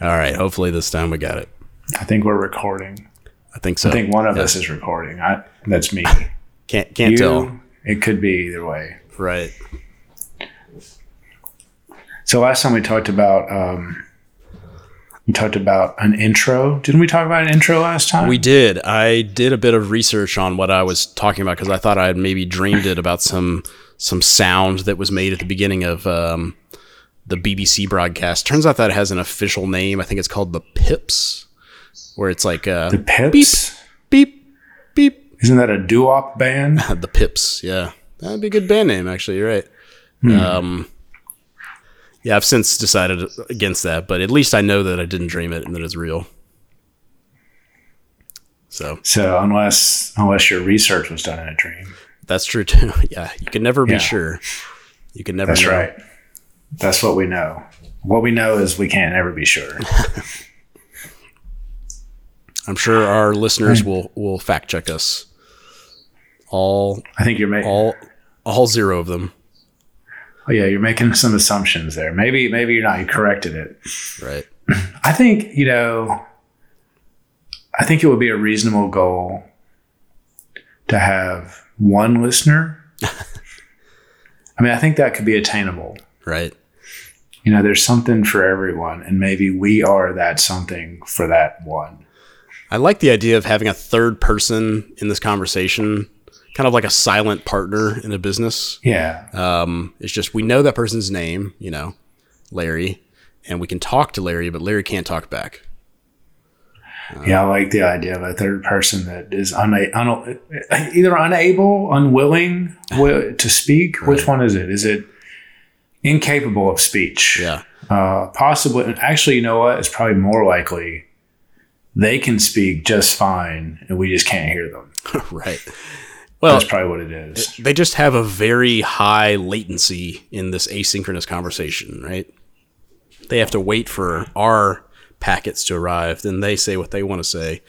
All right. Hopefully this time we got it. I think we're recording. I think so. I think one of Yeah. us is recording. I, that's me. Can't can't you, tell. it could be either way. Right. So last time we talked about um, we talked about an intro. Didn't we talk about an intro last time? We did. I did a bit of research on what I was talking about because I thought I had maybe dreamed it about some some sound that was made at the beginning of um, the BBC broadcast. Turns out that has an official name. I think it's called the Pips, where it's like uh, the Pips. beep beep. beep. Isn't that a doo-wop band? the Pips. Yeah, that'd be a good band name. Actually, you're right. Hmm. Um, yeah, I've since decided against that, but at least I know that I didn't dream it and that it's real. So So unless unless your research was done in a dream, that's true too. Yeah, you can never be sure. You can never. that's know. right. That's what we know. What we know is we can't ever be sure. I'm sure our listeners will will fact check us. All I think you're making. all all zero of them. Oh yeah, you're making some assumptions there. Maybe maybe you're not. You corrected it. Right. I think you know. I think it would be a reasonable goal to have one listener. I mean, I think that could be attainable. Right. You know, there's something for everyone, and maybe we are that something for that one. I like the idea of having a third person in this conversation, kind of like a silent partner in a business. Yeah, Um, it's just we know that person's name, you know, Larry, and we can talk to Larry, but Larry can't talk back. yeah. I like the idea of a third person that is una- un- either unable, unwilling wi- to speak. Which one is it? Is it incapable of speech? Yeah. Uh, possibly. Actually, you know what? It's probably more likely they can speak just fine, and we just can't hear them. right. Well, That's probably what it is. they just have a very high latency in this asynchronous conversation, right? They have to wait for our packets to arrive, then they say what they want to say,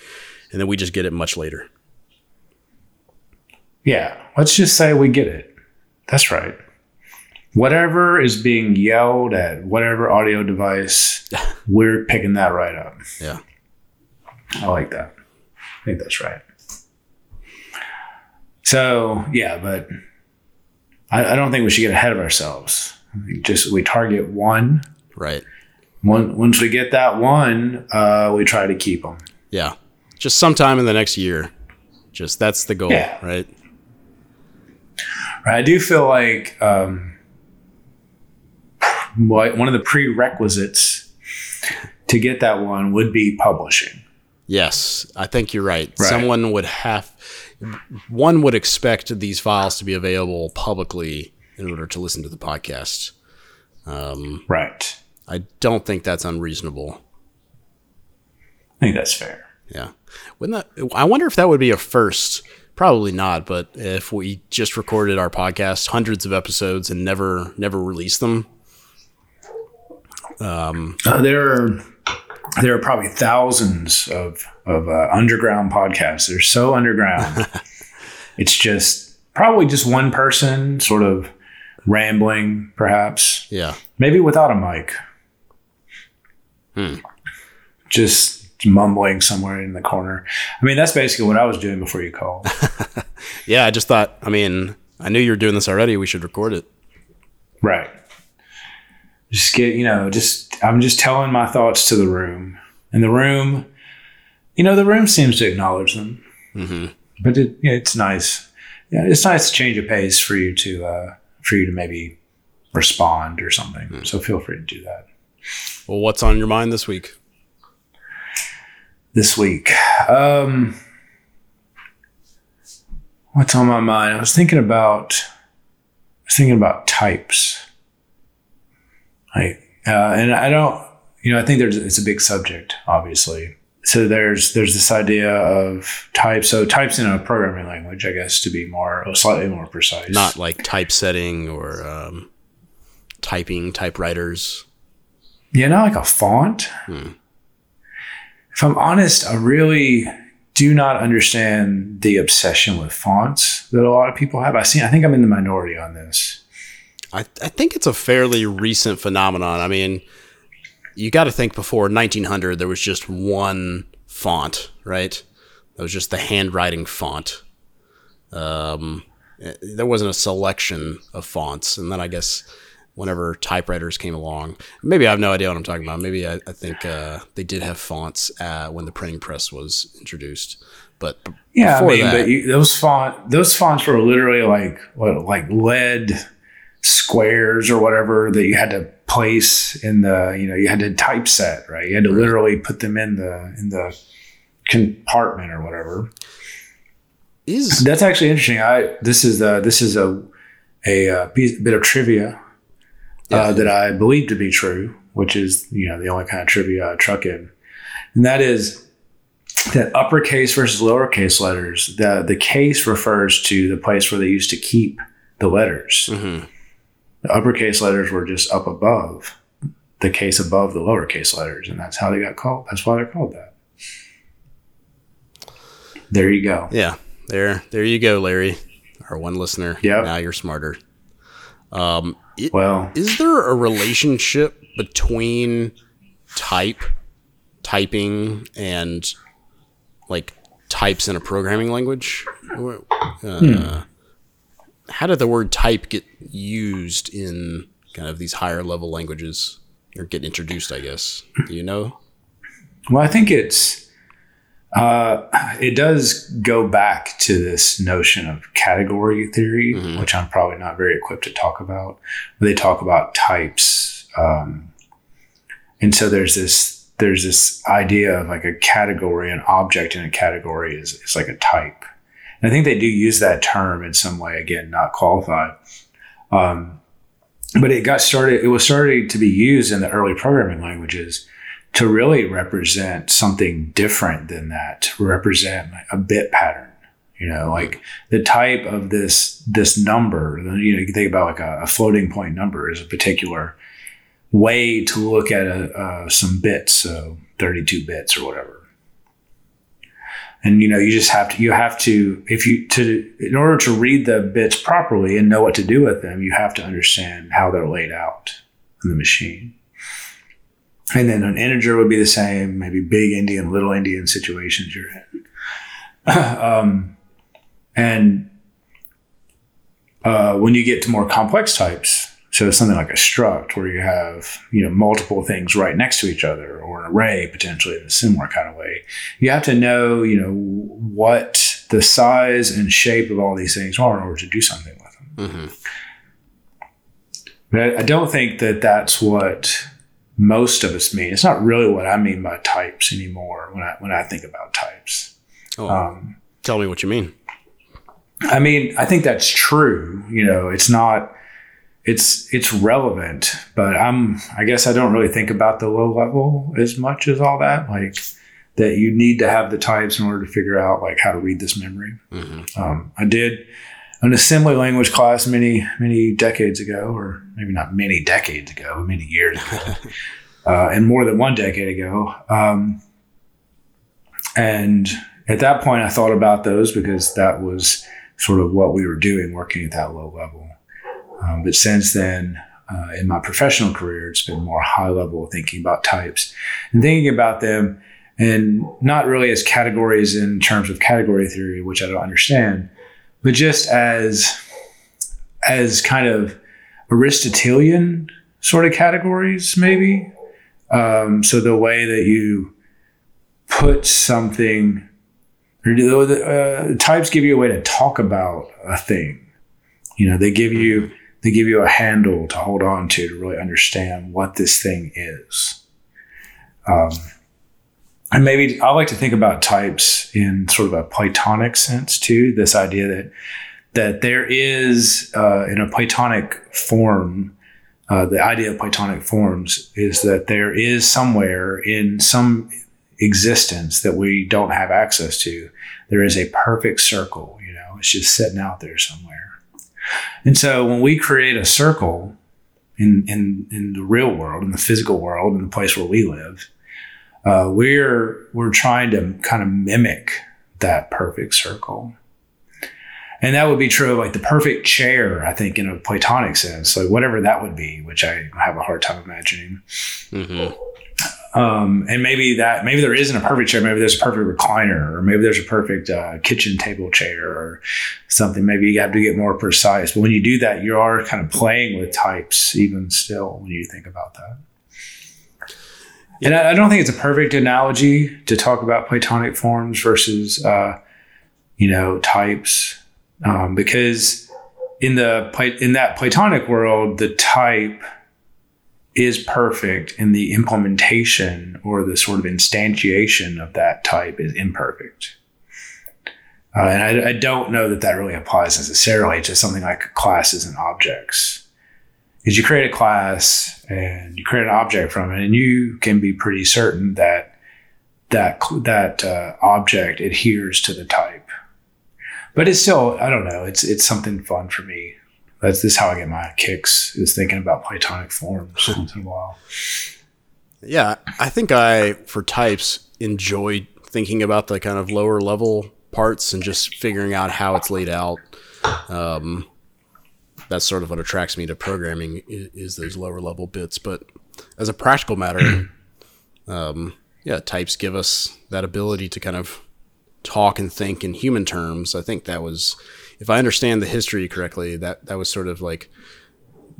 and then we just get it much later. Yeah. Let's just say we get it. That's right. Whatever is being yelled at, whatever audio device, we're picking that right up. Yeah. I like that. I think that's right. So yeah, but I, I don't think we should get ahead of ourselves. I think just we target one. Right. One once we get that one, uh, we try to keep them. Yeah. Just sometime in the next year. Just that's the goal, Yeah. right? I do feel like um, one of the prerequisites to get that one would be publishing. Yes, I think you're right. Right. Someone would have, one would expect these files to be available publicly in order to listen to the podcast. Um, Right. I don't think that's unreasonable. I think that's fair. Yeah. Wouldn't that, I wonder if that would be a first. Probably not, but if we just recorded our podcast, hundreds of episodes, and never never released them, Uh, there are there are probably thousands of of uh, underground podcasts. They're so underground. it's just probably just one person, sort of rambling, perhaps yeah, maybe without a mic, just mumbling somewhere in the corner. I mean, that's basically what I was doing before you called. yeah. I just thought. I mean, I knew you were doing this already. We should record it. Right. Just get, you know, just, I'm just telling my thoughts to the room. And the room, you know, the room seems to acknowledge them. hmm But it, it's nice. Yeah, it's nice to change a pace for you to, uh, for you to maybe respond or something. So feel free to do that Well, what's on your mind this week? this week. Um, what's on my mind? I was thinking about, I was thinking about types. Like, uh, and I don't, you know, I think there's, it's a big subject, obviously. So there's, there's this idea of types. So types in a programming language, I guess, to be more, slightly more precise. Not like typesetting or um, typing typewriters. Yeah, not like a font. If I'm honest, I really do not understand the obsession with fonts that a lot of people have. I see. I think I'm in the minority on this. I, I think it's a fairly recent phenomenon. I mean, you got to think before 1900 there was just one font, right? That was just the handwriting font. Um, there wasn't a selection of fonts, and then I guess whenever typewriters came along, maybe I have no idea what I'm talking about. Maybe I, I think uh, they did have fonts uh, when the printing press was introduced, but b- Yeah, I mean, that- but you, those font those fonts were literally like what like lead squares or whatever that you had to place in the you know you had to typeset right. You had to literally put them in the in the compartment or whatever. is That's actually interesting. I this is uh, this is a a, uh piece, bit of trivia Yeah. uh, that I believe to be true, which is you know the only kind of trivia I truck in, and that is that uppercase versus lowercase letters. The the case refers to the place where they used to keep the letters. Mhm. The uppercase letters were just up above the case above the lowercase letters, and that's how they got called. That's why they're called that. There you go. Yeah, there, there you go, Larry, our one listener. Yeah, Now you're smarter. Um, i- Well, is there a relationship between type, typing, and like types in a programming language? Uh, How did the word type get used in kind of these higher level languages, or get introduced? I guess. Do you know? Well, I think it's uh, it does go back to this notion of category theory, Mhm. which I'm probably not very equipped to talk about. They talk about types, um, and so there's this there's this idea of like a category, an object in a category is is like a type. I think they do use that term in some way. Again, not qualified. Um, but it got started. It was started to be used in the early programming languages to really represent something different than that, to represent a bit pattern. You know, like the type of this this number. You know, you can think about like a, a floating point number is a particular way to look at a, uh, some bits, so thirty two bits or whatever. And you know, you just have to you have to if you to in order to read the bits properly and know what to do with them, you have to understand how they're laid out in the machine. And then an integer would be the same, maybe big endian, little endian situations you're in. um, and uh, when you get to more complex types, so something like a struct where you have you know multiple things right next to each other, or an array potentially in a similar kind of way, you have to know you know what the size and shape of all these things are in order to do something with them. hmm But I, I don't think that that's what most of us mean. It's not really what I mean by types anymore when I when I think about types. Oh, Um, tell me what you mean. I mean, I think that's true. You know, it's not. It's it's relevant, but I'm. I guess I don't really think about the low level as much as all that. Like that, you need to have the types in order to figure out like how to read this memory. hmm Um, I did an assembly language class many, many decades ago, or maybe not many decades ago, but many years ago, uh, and more than one decade ago. Um, and at that point, I thought about those because that was sort of what we were doing, working at that low level. Um, but since then, uh, in my professional career, it's been more high level thinking about types and thinking about them, and not really as categories in terms of category theory, which I don't understand, but just as as kind of Aristotelian sort of categories, maybe. Um, so the way that you put something, or uh, types give you a way to talk about a thing. You know, they give you they give you a handle to hold on to to really understand what this thing is. Um, and maybe I like to think about types in sort of a Platonic sense too. This idea that that there is uh, in a Platonic form, uh, the idea of Platonic forms is that there is somewhere in some existence that we don't have access to. There is a perfect circle. You know, it's just sitting out there somewhere. And so when we create a circle in in in the real world, in the physical world, in the place where we live uh, we're we're trying to kind of mimic that perfect circle. And that would be true of like the perfect chair i think in a platonic sense like whatever that would be which i have a hard time imagining. Hmm um, and maybe that maybe there isn't a perfect chair. Maybe there's a perfect recliner, or maybe there's a perfect uh, kitchen table chair, or something. Maybe you have to get more precise. But when you do that, you are kind of playing with types, even still, when you think about that. And I, I don't think it's a perfect analogy to talk about Platonic forms versus, uh, you know, types, um, because in the in that Platonic world, the type is perfect and the implementation or the sort of instantiation of that type is imperfect. Uh, and I, I, don't know that that really applies necessarily to something like classes and objects. Because you create a class and you create an object from it, and you can be pretty certain that that that uh, object adheres to the type. But it's still, I don't know. It's it's something fun for me that's this how I get my kicks is thinking about Platonic forms once in a while. Yeah, I think I for types enjoy thinking about the kind of lower level parts and just figuring out how it's laid out. Um, that's sort of what attracts me to programming is, is, those lower level bits. But as a practical matter, um, yeah, types give us that ability to kind of talk and think in human terms. I think that was if I understand the history correctly, that that was sort of like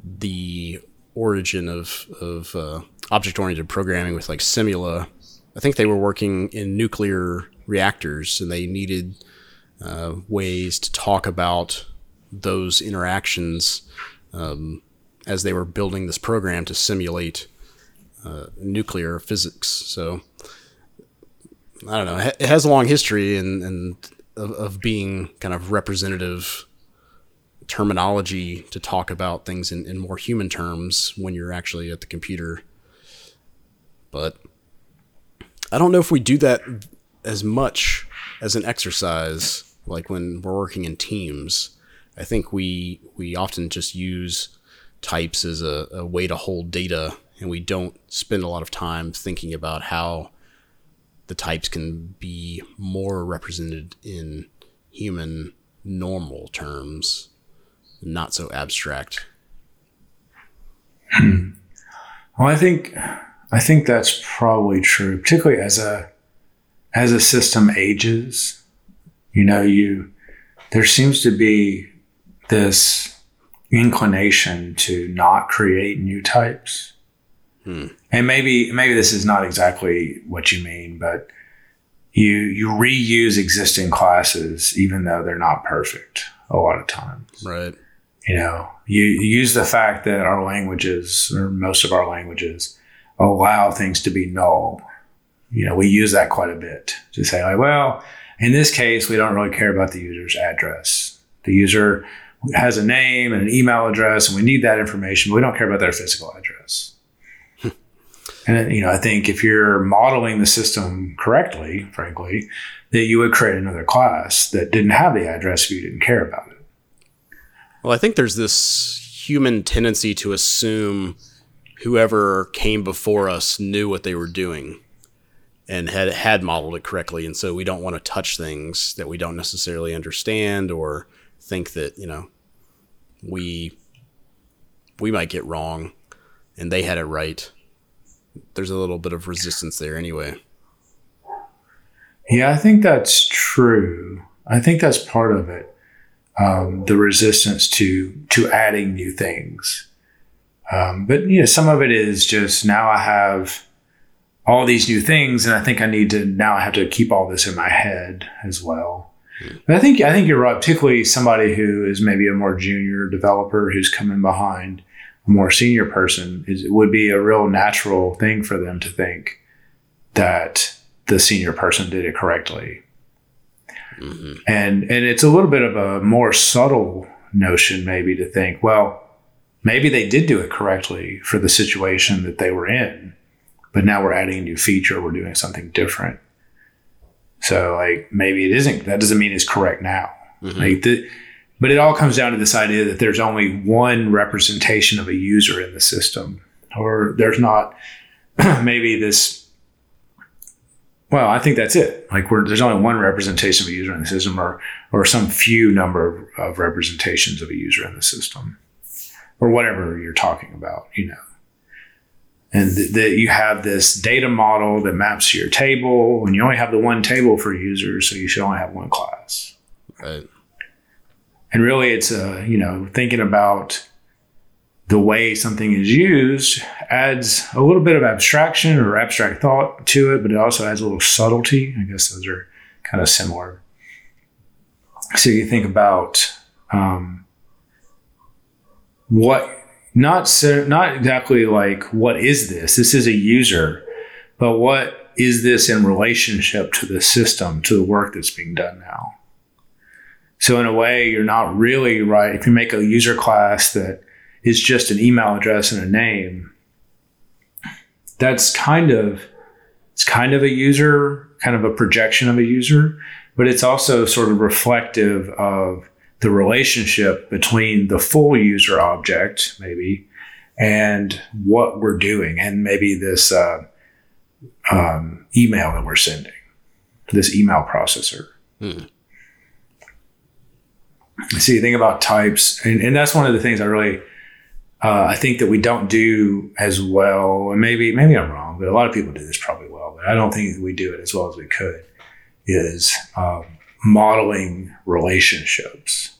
the origin of of uh, object oriented programming with like Simula. I think they were working in nuclear reactors, and they needed uh, ways to talk about those interactions um, as they were building this program to simulate uh, nuclear physics. So I don't know. It has a long history, and, and of, of being kind of representative terminology to talk about things in, in more human terms when you're actually at the computer. But I don't know if we do that as much as an exercise, like when we're working in teams. I think we we often just use types as a, a way to hold data, and we don't spend a lot of time thinking about how the types can be more represented in human normal terms, not so abstract. Well, I think I think that's probably true, particularly as a as a system ages. You know, you there seems to be this inclination to not create new types Hmm. And maybe maybe this is not exactly what you mean, but you you reuse existing classes even though they're not perfect a lot of times. Right. You know, you, you use the fact that our languages or most of our languages allow things to be null. You know, we use that quite a bit to say like, well, in this case, we don't really care about the user's address. The user has a name and an email address, and we need that information, but we don't care about their physical address. And you know, I think if you're modeling the system correctly, frankly, that you would create another class that didn't have the address if you didn't care about it. Well, I think there's this human tendency to assume whoever came before us knew what they were doing and had had modeled it correctly, and so we don't want to touch things that we don't necessarily understand or think that you know we we might get wrong and they had it right there's a little bit of resistance there anyway. Yeah, I think that's true. I think that's part of it. Um, the resistance to to adding new things. Um, but you know, some of it is just now I have all these new things, and I think I need to now I have to keep all this in my head as well. But I think I think you're right, particularly somebody who is maybe a more junior developer who's coming behind more senior person, it would be a real natural thing for them to think that the senior person did it correctly. Mm-hmm. And and it's a little bit of a more subtle notion maybe to think, well, maybe they did do it correctly for the situation that they were in, but now we're adding a new feature, we're doing something different. So like maybe it isn't that doesn't mean it's correct now. Mm-hmm. Like the but it all comes down to this idea that there's only one representation of a user in the system, or there's not maybe this. Well, I think that's it. Like there's only one representation of a user in the system, or or some few number of representations of a user in the system, or whatever you're talking about, you know. and th- that you have this data model that maps to your table, and you only have the one table for users, so you should only have one class. Right. And really, it's a you know thinking about the way something is used adds a little bit of abstraction or abstract thought to it, but it also adds a little subtlety. I guess those are kind of similar. So you think about um, what not so not exactly like what is this? This is a user, but what is this in relationship to the system, to the work that's being done now? So in a way, you're not really right. If you make a user class that is just an email address and a name, that's kind of it's kind of a user, kind of a projection of a user, but it's also sort of reflective of the relationship between the full user object, maybe, and what we're doing, and maybe this uh, um, email that we're sending, this email processor. Hmm. So you think about types, and, and that's one of the things I really, uh, I think that we don't do as well, and maybe maybe I'm wrong, but a lot of people do this probably well, but I don't think we do it as well as we could. Is um, modeling relationships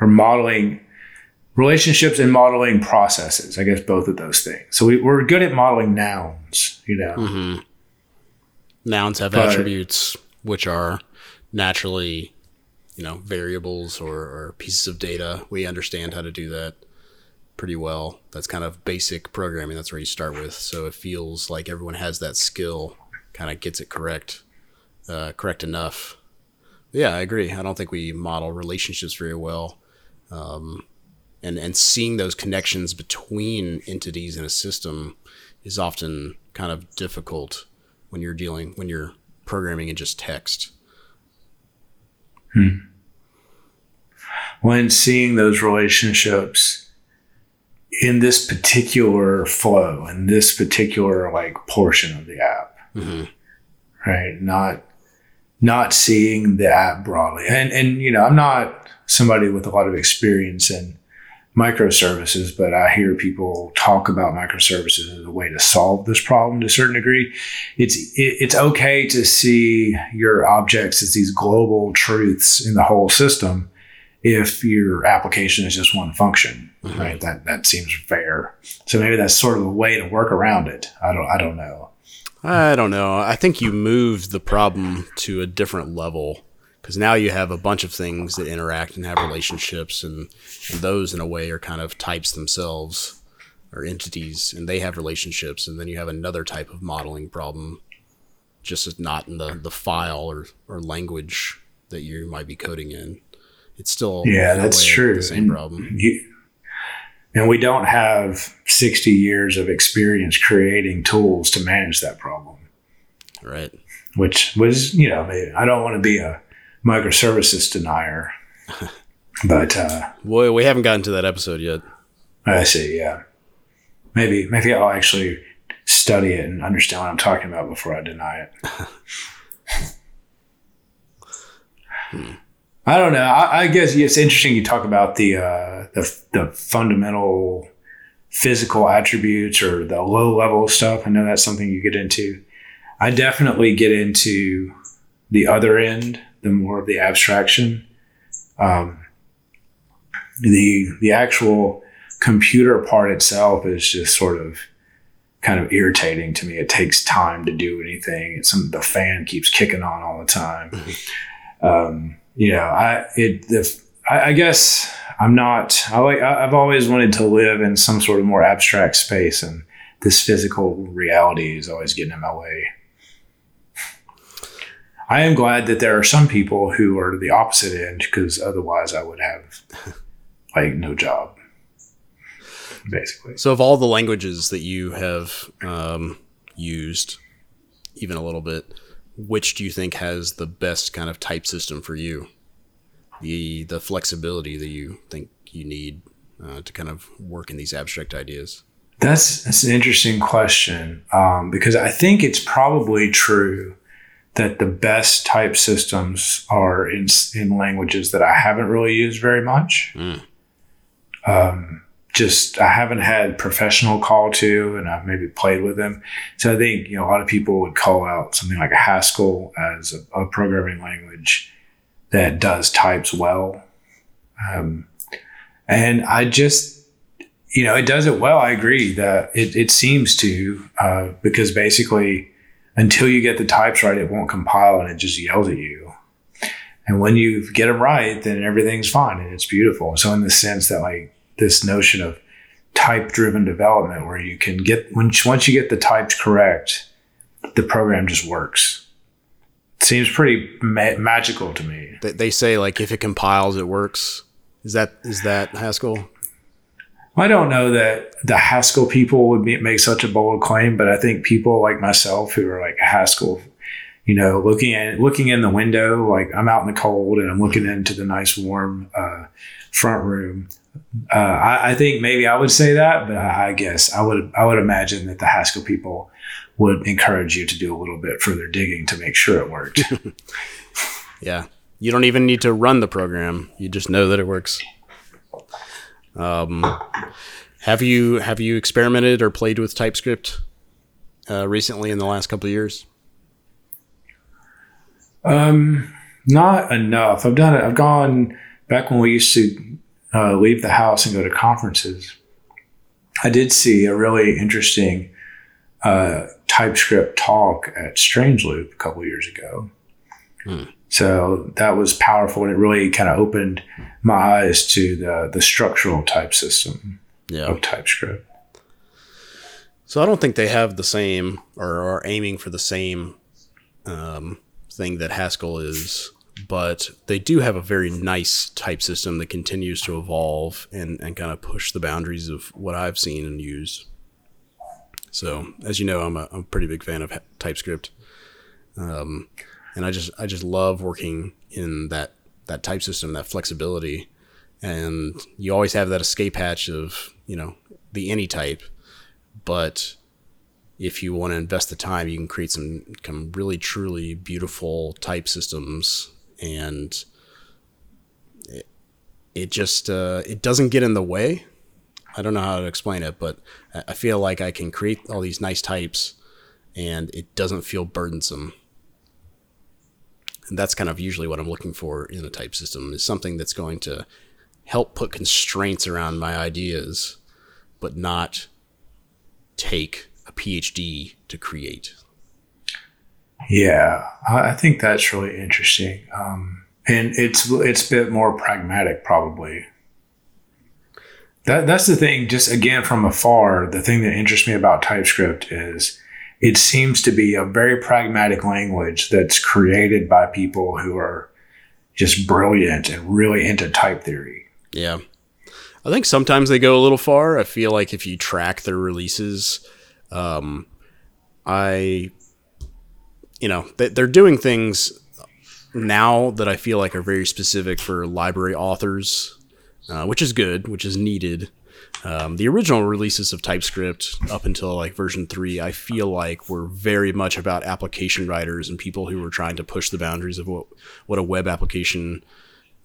or modeling relationships and modeling processes. I guess both of those things. So we, we're good at modeling nouns, you know. hmm Nouns have But- attributes which are naturally, you know, variables or, or pieces of data. We understand how to do that pretty well. That's kind of basic programming. That's where you start with. So it feels like everyone has that skill, kind of gets it correct, uh, correct enough. Yeah, I agree. I don't think we model relationships very well. Um, and, and seeing those connections between entities in a system is often kind of difficult when you're dealing when you're programming in just text. When seeing those relationships in this particular flow in this particular like portion of the app. Mhm. right? Not not seeing the app broadly. And and you know i'm not somebody with a lot of experience in microservices but i hear people talk about microservices as a way to solve this problem to a certain degree it's it, it's okay to see your objects as these global truths in the whole system if your application is just one function, Mhm. right? That that seems fair. So maybe that's sort of a way to work around it. I don't I don't know. I don't know. I think you moved the problem to a different level because now you have a bunch of things that interact and have relationships, and, and those in a way are kind of types themselves or entities, and they have relationships, and then you have another type of modeling problem, just as not in the, the file or, or language that you might be coding in. It's still Yeah, that's true. The same And problem. You, and we don't have 60 years of experience creating tools to manage that problem, Right. which was, you know, I don't want to be a microservices denier, but uh, Well, we haven't gotten to that episode yet. I see. Yeah, maybe maybe I'll actually study it and understand what I'm talking about before I deny it. I don't know. I, I guess it's interesting you talk about the, uh, the the fundamental physical attributes or the low level stuff. I know that's something you get into. I definitely get into the other end, the more of the abstraction. Um, the the actual computer part itself is just sort of kind of irritating to me. It takes time to do anything. It's some the fan keeps kicking on all the time. um, you know, I it the I, I guess I'm not. I like. I- I've always wanted to live in some sort of more abstract space, and this physical reality is always getting in my way. I am glad that there are some people who are the opposite end, because otherwise I would have like no job, basically. So, of all the languages that you have um, used, even a little bit, which do you think has the best kind of type system for you? The the flexibility that you think you need uh, to kind of work in these abstract ideas. That's that's an interesting question um, because I think it's probably true that the best type systems are in in languages that I haven't really used very much. Mm. Um, just I haven't had professional call to, and I've maybe played with them. So I think you know a lot of people would call out something like a Haskell as a, a programming language that does types well, um, and I just you know it does it well. I agree that it, it seems to uh, because basically until you get the types right, it won't compile and it just yells at you. And when you get them right, then everything's fine and it's beautiful. So in the sense that like this notion of type driven development where you can get once you get the types correct, the program just works. seems pretty ma- magical to me. They say like if it compiles, it works. Is that is that Haskell? I don't know that the Haskell people would make such a bold claim, but I think people like myself who are like Haskell, you know, looking at looking in the window, like I'm out in the cold and I'm looking into the nice warm uh, front room. Uh, I, I, think maybe I would say that, but I, I, guess I would I would imagine that the Haskell people would encourage you to do a little bit further digging to make sure it worked. yeah, you don't even need to run the program; you just know that it works. Um, have you have you experimented or played with TypeScript uh, recently in the last couple of years? Um, not enough. I've done it. I've gone back when we used to uh, leave the house and go to conferences, I did see a really interesting uh, TypeScript talk at Strange Loop a couple years ago. Hmm. So that was powerful, and it really kind of opened my eyes to the the structural type system yeah. of TypeScript. So I don't think they have the same or are aiming for the same um, thing that Haskell is but they do have a very nice type system that continues to evolve and, and kind of push the boundaries of what I've seen and used. So, as you know, I'm a, I'm a pretty big fan of TypeScript, um, and I just I just love working in that that type system, that flexibility, and you always have that escape hatch of you know the any type, but if you want to invest the time, you can create some, some really truly beautiful type systems and it, it just uh, it doesn't get in the way. I don't know how to explain it, but I feel like I can create all these nice types, and it doesn't feel burdensome. That's kind of usually what I'm looking for in a type system is something that's going to help put constraints around my ideas, but not take a PhD to create. Yeah, I think that's really interesting, um, and it's it's a bit more pragmatic, probably. That that's the thing. Just again from afar, the thing that interests me about TypeScript is it seems to be a very pragmatic language that's created by people who are just brilliant and really into type theory. Yeah. I think sometimes they go a little far. I feel like if you track their releases, um, I you know, they're doing things now that I feel like are very specific for library authors, uh, which is good, which is needed. Um, the original releases of TypeScript up until like version three, I feel like were very much about application writers and people who were trying to push the boundaries of what what a web application,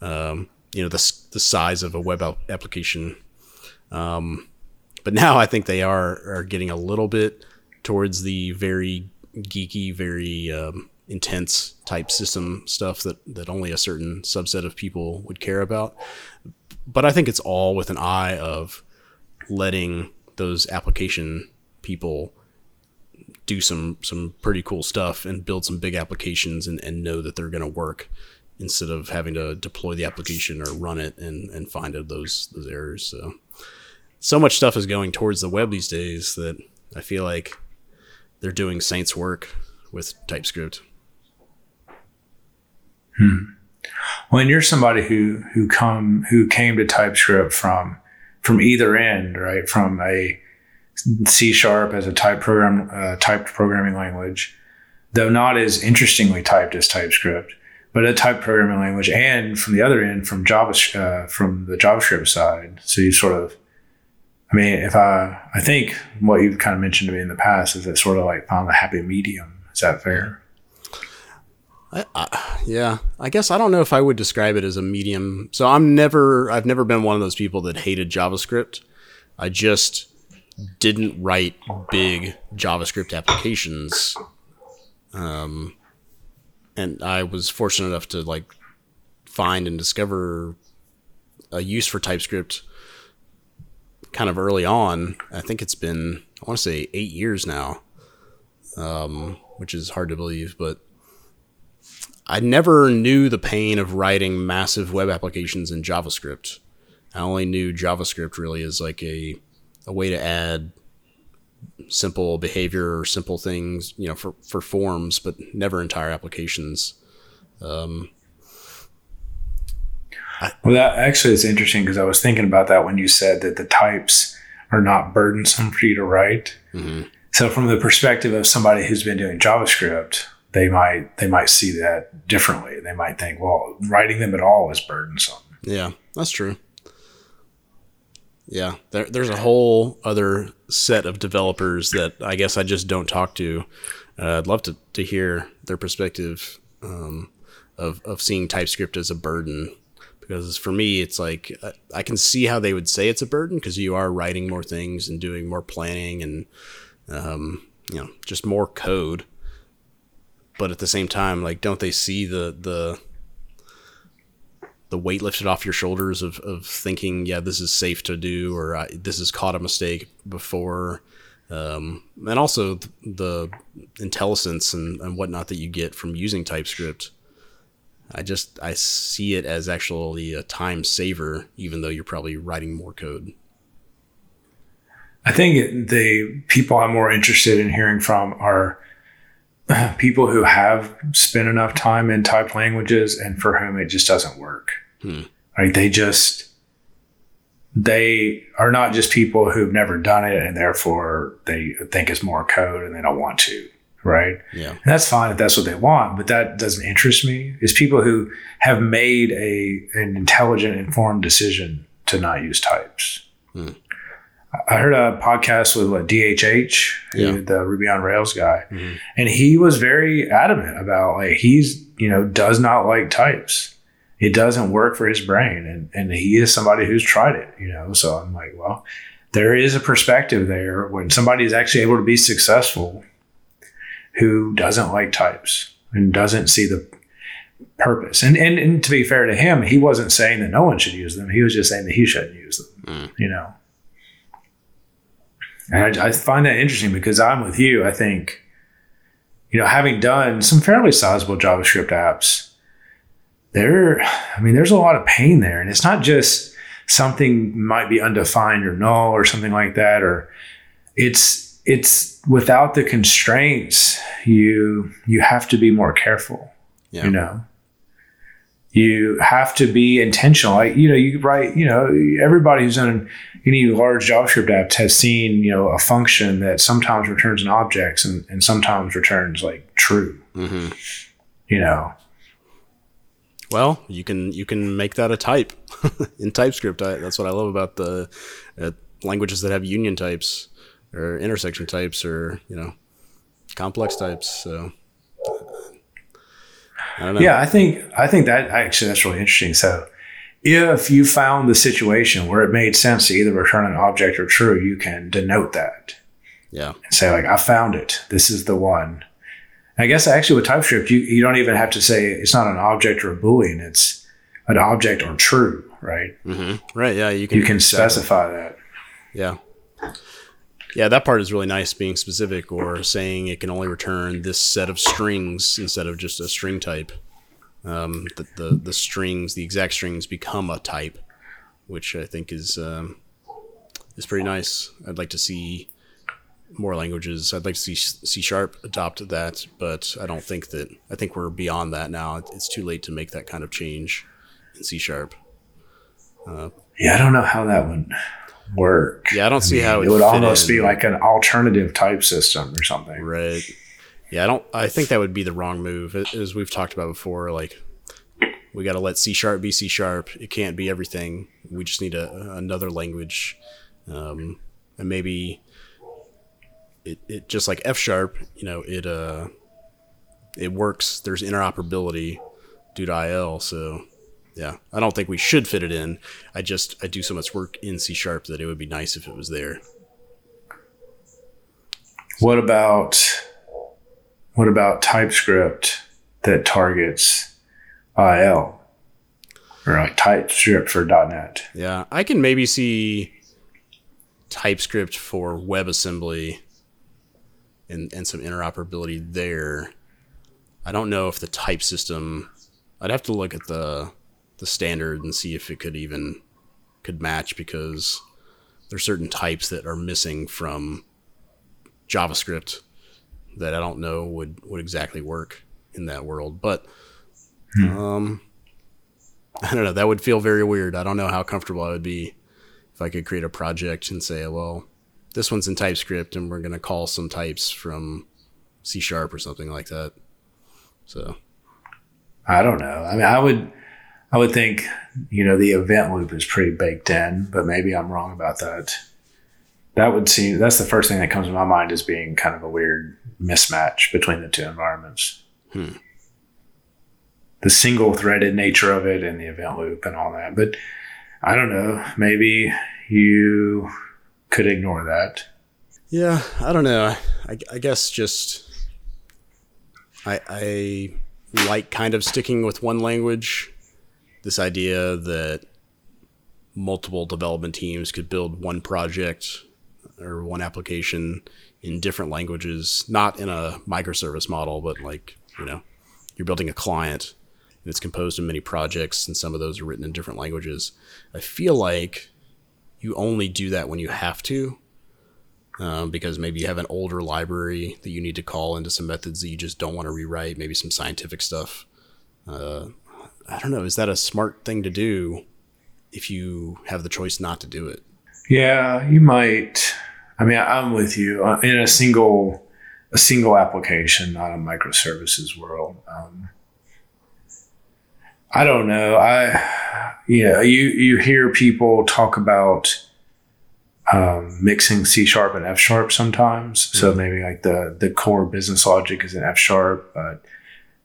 um, you know, the the size of a web application. Um, but now I think they are are getting a little bit towards the very geeky, very um, intense type system stuff that that only a certain subset of people would care about. But I think it's all with an eye of letting those application people do some some pretty cool stuff and build some big applications and, and know that they're going to work instead of having to deploy the application or run it and, and find those those errors. So so much stuff is going towards the web these days that I feel like they're doing Saint's work with TypeScript. Hmm. When you're somebody who who come who came to TypeScript from from either end, right? From a C sharp as a type program uh, typed programming language, though not as interestingly typed as TypeScript, but a type programming language, and from the other end, from Java uh, from the JavaScript side. So you sort of I mean, if I, I think what you've kind of mentioned to me in the past is that sort of like found the happy medium. Is that fair? I, yeah, I guess I don't know if I would describe it as a medium. So I'm never, I've never been one of those people that hated JavaScript. I just didn't write big JavaScript applications. Um, and I was fortunate enough to like find and discover a use for TypeScript kind of early on. I think it's been I want to say eight years now, um, which is hard to believe, but I never knew the pain of writing massive web applications in JavaScript. I only knew JavaScript really as like a a way to add simple behavior or simple things, you know, for, for forms, but never entire applications. Um, well, that actually is interesting because I was thinking about that when you said that the types are not burdensome for you to write. Mm-hmm. So, from the perspective of somebody who's been doing JavaScript, they might they might see that differently. They might think, well, writing them at all is burdensome. Yeah, that's true. Yeah, there, there's a whole other set of developers that I guess I just don't talk to. Uh, I'd love to, to hear their perspective um, of, of seeing TypeScript as a burden. Because for me, it's like I can see how they would say it's a burden because you are writing more things and doing more planning and um, you know just more code. But at the same time, like, don't they see the the the weight lifted off your shoulders of, of thinking, yeah, this is safe to do, or this has caught a mistake before. Um, and also the IntelliSense and, and whatnot that you get from using TypeScript. I just I see it as actually a time saver, even though you're probably writing more code. I think the people I'm more interested in hearing from are people who have spent enough time in type languages and for whom it just doesn't work. Hmm. Right? They just they are not just people who've never done it and therefore they think it's more code and they don't want to. Right. Yeah. And that's fine if that's what they want, but that doesn't interest me. It's people who have made a an intelligent, informed decision to not use types. Hmm. I heard a podcast with what DHH, yeah. the Ruby on Rails guy, mm-hmm. and he was very adamant about like he's you know does not like types it doesn't work for his brain. And, and he is somebody who's tried it, you know? So I'm like, well, there is a perspective there when somebody is actually able to be successful who doesn't like types and doesn't see the purpose. And, and, and to be fair to him, he wasn't saying that no one should use them. He was just saying that he shouldn't use them, mm. you know? And I, I find that interesting because I'm with you. I think, you know, having done some fairly sizable JavaScript apps, there, I mean, there's a lot of pain there. And it's not just something might be undefined or null or something like that, or it's, it's without the constraints, you, you have to be more careful, yeah. you know? You have to be intentional. Like, you know, you write, you know, everybody who's done any large JavaScript apps has seen, you know, a function that sometimes returns an object and, and sometimes returns like true. Mm-hmm. You know, well, you can you can make that a type in TypeScript. I, that's what I love about the uh, languages that have union types or intersection types or you know complex types. So I don't know. Yeah, I think I think that actually that's really interesting. So if you found the situation where it made sense to either return an object or true, you can denote that. Yeah. And say like, I found it. This is the one. I guess actually with TypeScript, you, you don't even have to say it's not an object or a Boolean. It's an object or true, right? Mm-hmm. Right. Yeah. You can, you can specify that. Yeah. Yeah. That part is really nice being specific or saying it can only return this set of strings instead of just a string type. Um, the, the, the strings, the exact strings become a type, which I think is, um, is pretty nice. I'd like to see more languages. I'd like to see C sharp adopt that, but I don't think that. I think we're beyond that now. It's too late to make that kind of change in C sharp. Uh, yeah, I don't know how that would work. Yeah, I don't I see mean, how it, it would almost in. be like an alternative type system or something. Right. Yeah, I don't. I think that would be the wrong move, as we've talked about before. Like, we got to let C sharp be C sharp. It can't be everything. We just need a, another language, um, and maybe it, it just like F sharp, you know, it uh it works. There's interoperability due to IL, so Yeah, I don't think we should fit it in. I just I do so much work in C sharp that it would be nice if it was there. What about what about TypeScript that targets IL or like TypeScript for .NET? Yeah, I can maybe see TypeScript for WebAssembly and and some interoperability there. I don't know if the type system. I'd have to look at the the standard and see if it could even could match because there's certain types that are missing from JavaScript that I don't know would would exactly work in that world. But hmm. um, I don't know. That would feel very weird. I don't know how comfortable I would be if I could create a project and say, well, this one's in TypeScript and we're going to call some types from C sharp or something like that. So I don't know. I mean, I would, I would think, you know, the event loop is pretty baked in, but maybe I'm wrong about that. That would seem, that's the first thing that comes to my mind as being kind of a weird mismatch between the two environments. Hmm. The single threaded nature of it and the event loop and all that. But I don't know. Maybe you could ignore that. Yeah, I don't know. I, I guess just I, I like kind of sticking with one language. This idea that multiple development teams could build one project or one application in different languages, not in a microservice model, but like, you know, you're building a client and it's composed of many projects and some of those are written in different languages. I feel like you only do that when you have to um, because maybe you have an older library that you need to call into some methods that you just don't want to rewrite, maybe some scientific stuff. Uh, I don't know. Is that a smart thing to do if you have the choice not to do it? Yeah, you might. I mean, I'm with you uh, in a single a single application, not a microservices world. Um, I don't know. I yeah, you you hear people talk about um, mixing C sharp and F sharp sometimes. Mm-hmm. So maybe like the the core business logic is in F sharp, but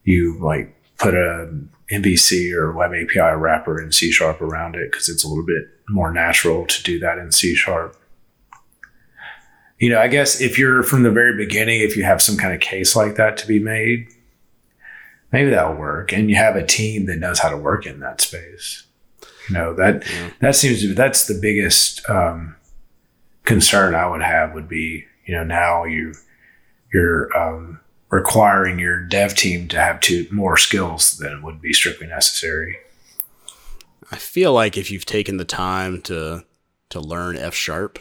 you like put a MVC or web API wrapper in C sharp around it because it's a little bit more natural to do that in C sharp. You know, I guess if you're from the very beginning, if you have some kind of case like that to be made, maybe that'll work. And you have a team that knows how to work in that space. You know, that yeah. that seems to be that's the biggest um, concern I would have would be, you know, now you you're um, requiring your dev team to have two more skills than would be strictly necessary. I feel like if you've taken the time to to learn F sharp,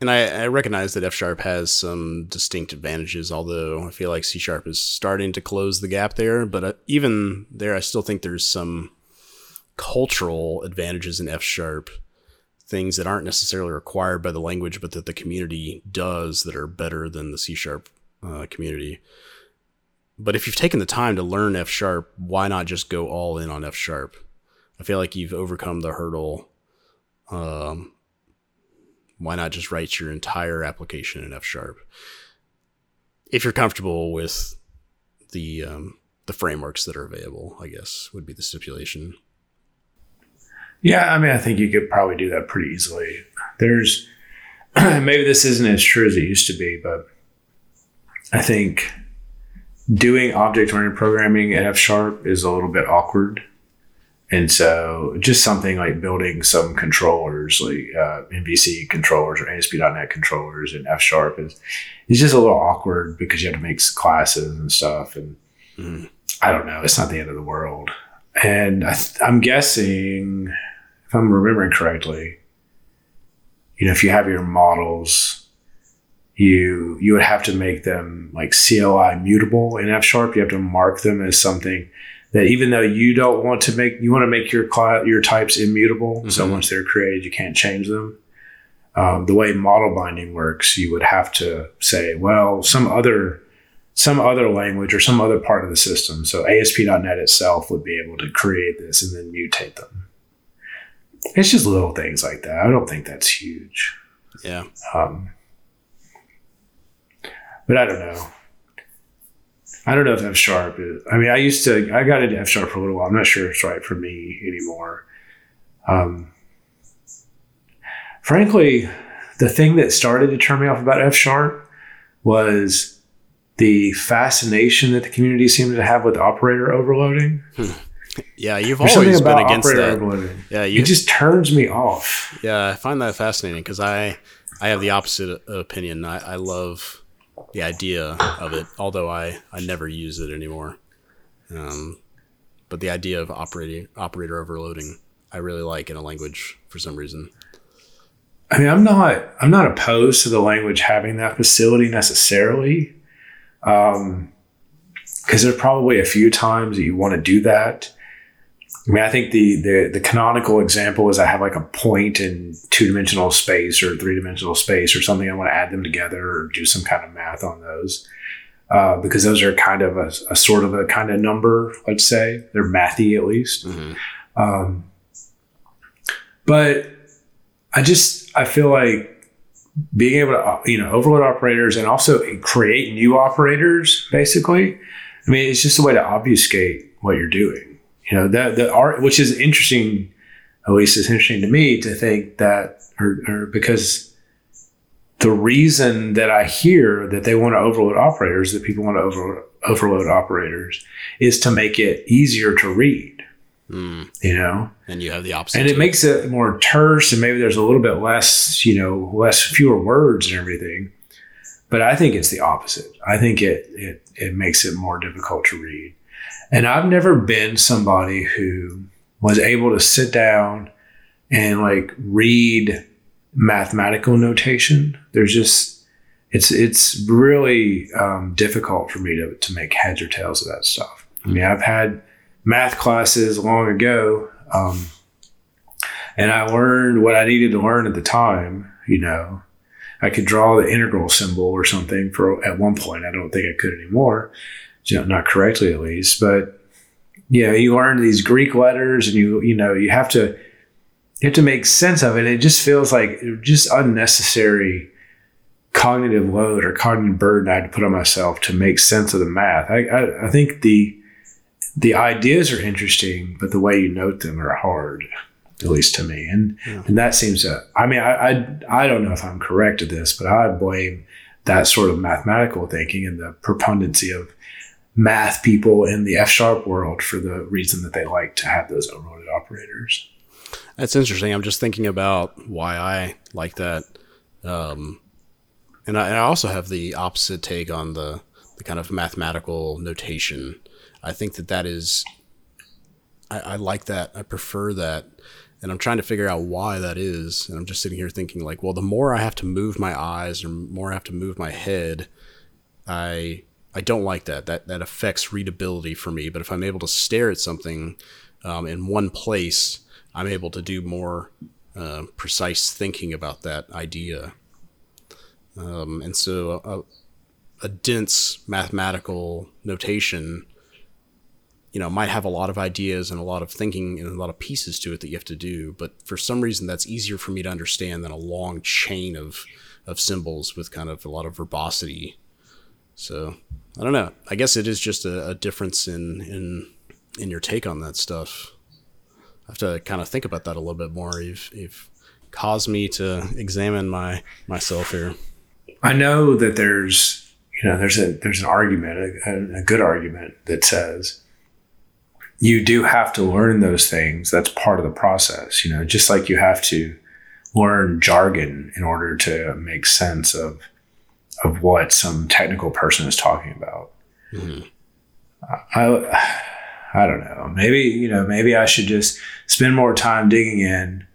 and I, I recognize that F sharp has some distinct advantages, although I feel like C sharp is starting to close the gap there. But uh, even there, I still think there's some cultural advantages in F sharp things that aren't necessarily required by the language, but that the community does that are better than the C sharp uh, community. But if you've taken the time to learn F sharp, why not just go all in on F sharp? I feel like you've overcome the hurdle. Um, why not just write your entire application in F sharp? If you're comfortable with the um, the frameworks that are available, I guess would be the stipulation. Yeah, I mean, I think you could probably do that pretty easily. There's maybe this isn't as true as it used to be, but I think doing object oriented programming at F sharp is a little bit awkward. And so just something like building some controllers, like uh, MVC controllers or ASP.NET controllers in F sharp is, is just a little awkward because you have to make classes and stuff. And mm. I don't know, it's not the end of the world. And I am guessing, if I'm remembering correctly, you know, if you have your models, you you would have to make them like CLI mutable in F sharp. You have to mark them as something that even though you don't want to make, you want to make your your types immutable. Mm-hmm. So once they're created, you can't change them. Um, the way model binding works, you would have to say, well, some other some other language or some other part of the system. So ASP.NET itself would be able to create this and then mutate them. It's just little things like that. I don't think that's huge. Yeah. Um, but I don't know. I don't know if F sharp is. I mean, I used to. I got into F sharp for a little while. I'm not sure it's right for me anymore. Um, frankly, the thing that started to turn me off about F sharp was the fascination that the community seemed to have with operator overloading. Yeah, you've There's always been against that. Overloading. Yeah, you, it just turns me off. Yeah, I find that fascinating because I I have the opposite opinion. I, I love the idea of it, although I, I never use it anymore. Um, but the idea of operating operator overloading, I really like in a language for some reason. I mean, I'm not I'm not opposed to the language having that facility necessarily, because um, there's probably a few times that you want to do that. I mean, I think the, the the canonical example is I have like a point in two dimensional space or three dimensional space or something. I want to add them together or do some kind of math on those uh, because those are kind of a, a, sort of a kind of number. Let's say they're mathy at least. Mm-hmm. Um, but I just I feel like being able to you know overload operators and also create new operators basically. I mean, it's just a way to obfuscate what you're doing you know that the art which is interesting at least it's interesting to me to think that or, or because the reason that I hear that they want to overload operators, that people want to over, overload operators, is to make it easier to read. Mm. You know, and you have the opposite, and it makes it more terse, and maybe there's a little bit less, you know, less fewer words and everything. But I think it's the opposite. I think it it it makes it more difficult to read. And I've never been somebody who was able to sit down and like read mathematical notation. There's just it's it's really um, difficult for me to to make heads or tails of that stuff. I mean, I've had math classes long ago, um, and I learned what I needed to learn at the time. You know, I could draw the integral symbol or something for at one point. I don't think I could anymore you know, not correctly at least, but you know, you learn these Greek letters and you, you know, you have to, you have to make sense of it. It just feels like just unnecessary cognitive load or cognitive burden I had to put on myself to make sense of the math. I, I, I think the, the ideas are interesting, but the way you note them are hard, at least to me. And yeah. and that seems to. I mean, I, I I don't know if I'm correct at this, but I blame that sort of mathematical thinking and the prepondency of math people in the F sharp world for the reason that they like to have those overloaded operators. That's interesting. I'm just thinking about why I like that. Um, and, I, and I also have the opposite take on the, the kind of mathematical notation. I think that that is, I, I like that. I prefer that. And I'm trying to figure out why that is. And I'm just sitting here thinking, like, well, the more I have to move my eyes or more I have to move my head, I I don't like that. That that affects readability for me. But if I'm able to stare at something um, in one place, I'm able to do more uh, precise thinking about that idea. Um, and so a, a, dense mathematical notation, you know, might have a lot of ideas and a lot of thinking and a lot of pieces to it that you have to do. But for some reason, that's easier for me to understand than a long chain of of symbols with kind of a lot of verbosity. So I don't know. I guess it is just a, a difference in in in your take on that stuff. I have to kind of think about that a little bit more. You've you've caused me to examine my myself here. I know that there's you know there's a there's an argument a, a good argument that says you do have to learn those things. That's part of the process. You know, just like you have to learn jargon in order to make sense of of what some technical person is talking about. Mm-hmm. I, I don't know. Maybe you know. Maybe I should just spend more time digging in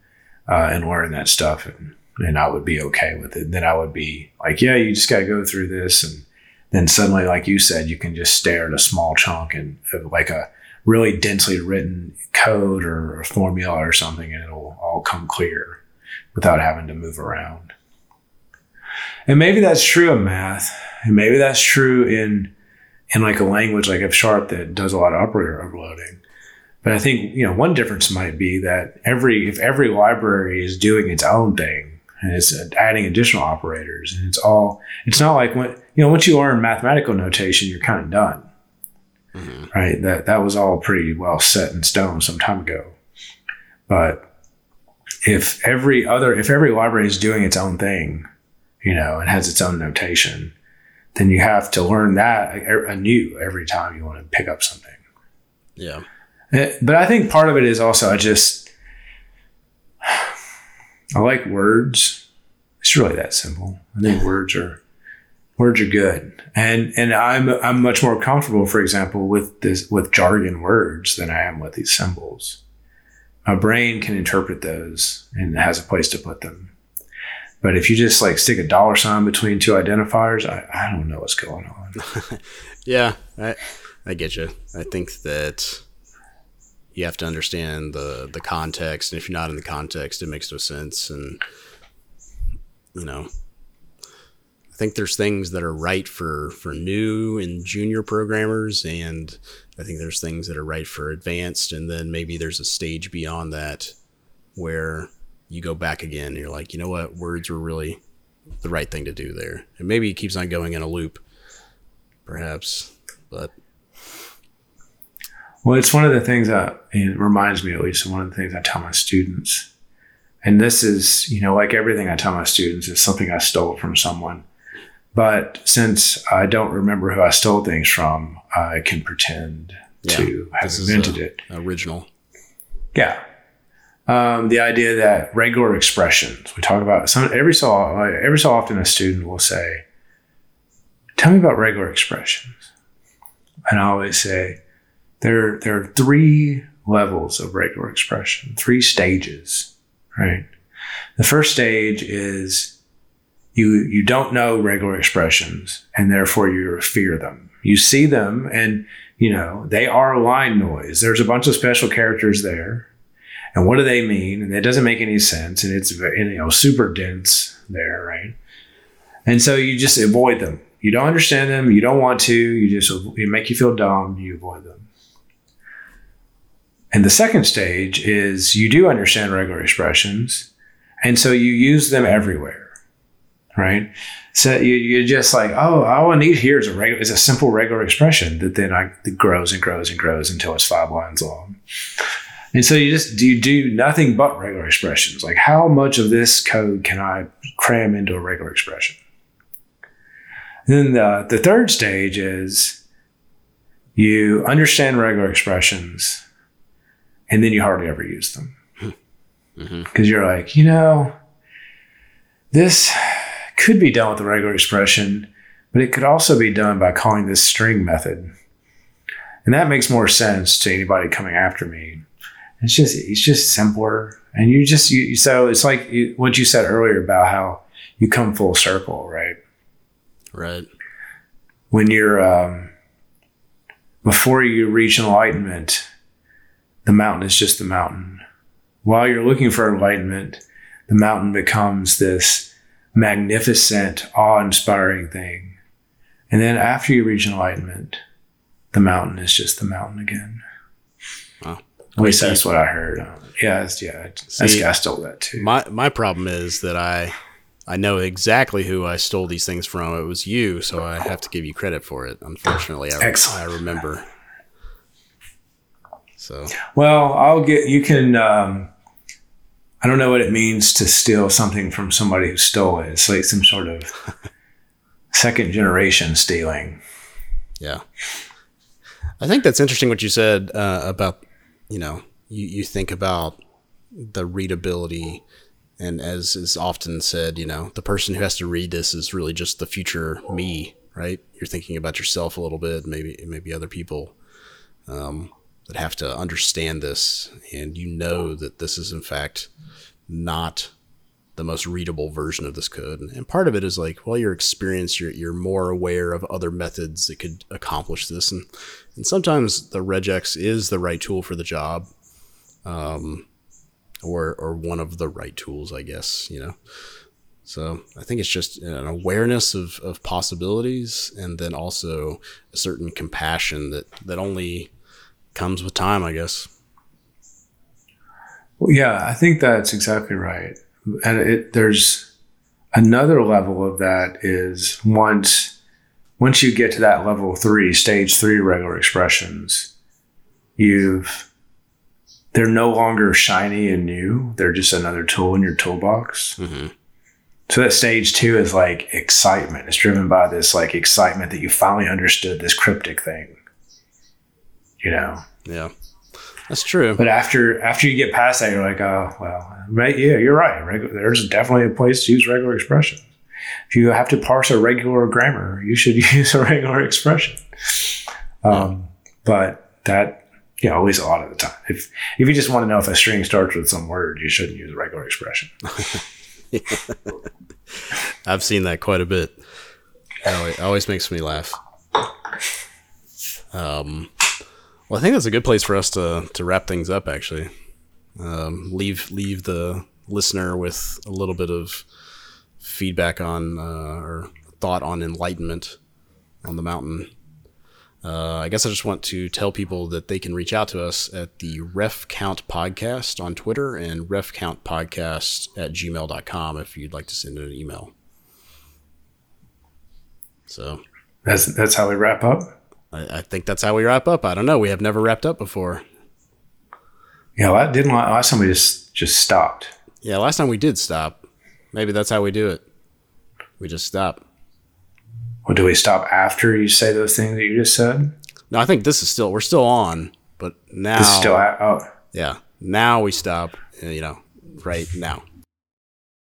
uh, and learn that stuff, and and I would be okay with it. Then I would be like, yeah, you just got to go through this, and then suddenly, like you said, you can just stare at a small chunk and like a really densely written code or a formula or something, and it'll all come clear without having to move around. And maybe that's true of math. And maybe that's true in in like a language like F sharp that does a lot of operator overloading. But I think, you know, one difference might be that every if every library is doing its own thing and it's adding additional operators and it's all it's not like when you know, once you learn mathematical notation, you're kind of done. Mm-hmm. right? That that was all pretty well set in stone some time ago. But if every other if every library is doing its own thing, you know, and has its own notation, then you have to learn that anew every time you want to pick up something. Yeah. Eh, But I think part of it is also I just I like words. It's really that simple. I think words are words are good, and and I'm I'm much more comfortable, for example, with this with jargon words than I am with these symbols. My brain can interpret those and has a place to put them. But if you just like stick a dollar sign between two identifiers, I, I don't know what's going on. Yeah, I I get you. I think that you have to understand the the context, and if you're not in the context, it makes no sense. And you know, I think there's things that are right for for new and junior programmers, and I think there's things that are right for advanced, and then maybe there's a stage beyond that where you go back again. And you're like, you know what, words were really the right thing to do there, and maybe it keeps on going in a loop, perhaps, but Well, it's one of the things that it reminds me, at least, of one of the things I tell my students. And this is, you know, like everything I tell my students is something I stole from someone. But since I don't remember who I stole things from, I can pretend Yeah, to have invented a- it. original. Yeah. Um, the idea that regular expressions, we talk about some every so every so often a student will say, "Tell me about regular expressions," and I always say, "There there are three levels of regular expression, three stages, right? The first stage is you you don't know regular expressions, and therefore you fear them. You see them, and you know they are line noise. There's a bunch of special characters there." And what do they mean? And it doesn't make any sense, and it's you know super dense there, right? And so you just avoid them. You don't understand them. You don't want to. You just it make you feel dumb. You avoid them. And the second stage is you do understand regular expressions, and so you use them everywhere, right? So you, you're just like, oh, all I need here is a regular, is a simple regular expression that then I, that grows and grows and grows until it's five lines long. And so you just do you do nothing but regular expressions. Like how much of this code can I cram into a regular expression? then the, the third stage is you understand regular expressions and then you hardly ever use them. Mm-hmm. Because you're like, you know, this could be done with a regular expression, but it could also be done by calling this string method. And that makes more sense to anybody coming after me it's just it's just simpler and you just you so it's like you, what you said earlier about how you come full circle right Right. when you're um, before you reach enlightenment the mountain is just the mountain while you're looking for enlightenment the mountain becomes this magnificent awe-inspiring thing and then after you reach enlightenment the mountain is just the mountain again. At least that's what I heard. Um, yeah, yeah, See, I stole that too. My my problem is that I I know exactly who I stole these things from. It was you, so I have to give you credit for it. Unfortunately, I, Excellent. I remember. So Well, I'll get you can. Um, I don't know what it means to steal something from somebody who stole it. It's like some sort of second generation stealing. yeah, I think that's interesting what you said uh, about you know you you think about the readability. And as is often said, you know, the person who has to read this is really just the future me, right? You're thinking about yourself a little bit, maybe maybe other people. Um, that have to understand this and you know that this is in fact not the most readable version of this code and part of it is like well your experience you're, you're more aware of other methods that could accomplish this and, and sometimes the regex is the right tool for the job um, or or one of the right tools i guess you know so i think it's just an awareness of, of possibilities and then also a certain compassion that that only comes with time, I guess. Well, yeah, I think that's exactly right. And it, there's another level of that is once once you get to that level three, stage three regular expressions, you've they're no longer shiny and new. They're just another tool in your toolbox. Mm-hmm. So that stage two is like excitement. It's driven by this like excitement that you finally understood this cryptic thing. You know. Yeah. That's true. But after after you get past that, you're like, oh well, right? Yeah, you're right. There's definitely a place to use regular expressions. If you have to parse a regular grammar, you should use a regular expression. Um, But that, you know, always a lot of the time. If if you just want to know if a string starts with some word, you shouldn't use a regular expression. I've seen that quite a bit. It always, it always makes me laugh. Um, well, I think that's a good place for us to to wrap things up. Actually, um, leave leave the listener with a little bit of feedback on uh, or thought on enlightenment on the mountain. Uh, I guess I just want to tell people that they can reach out to us at the Ref Count Podcast on Twitter and Ref Count Podcast at gmail.com if you'd like to send an email. So That's that's how we wrap up. I, I think that's how we wrap up. I don't know. We have never wrapped up before. Yeah, well, didn't last time we just just stopped. Yeah, last time we did stop. Maybe that's how we do it. We just stop. Well, do we stop after you say those things that you just said? No, I think this is still we're still on, but now This is still a- oh yeah. Now we stop. You know, right now.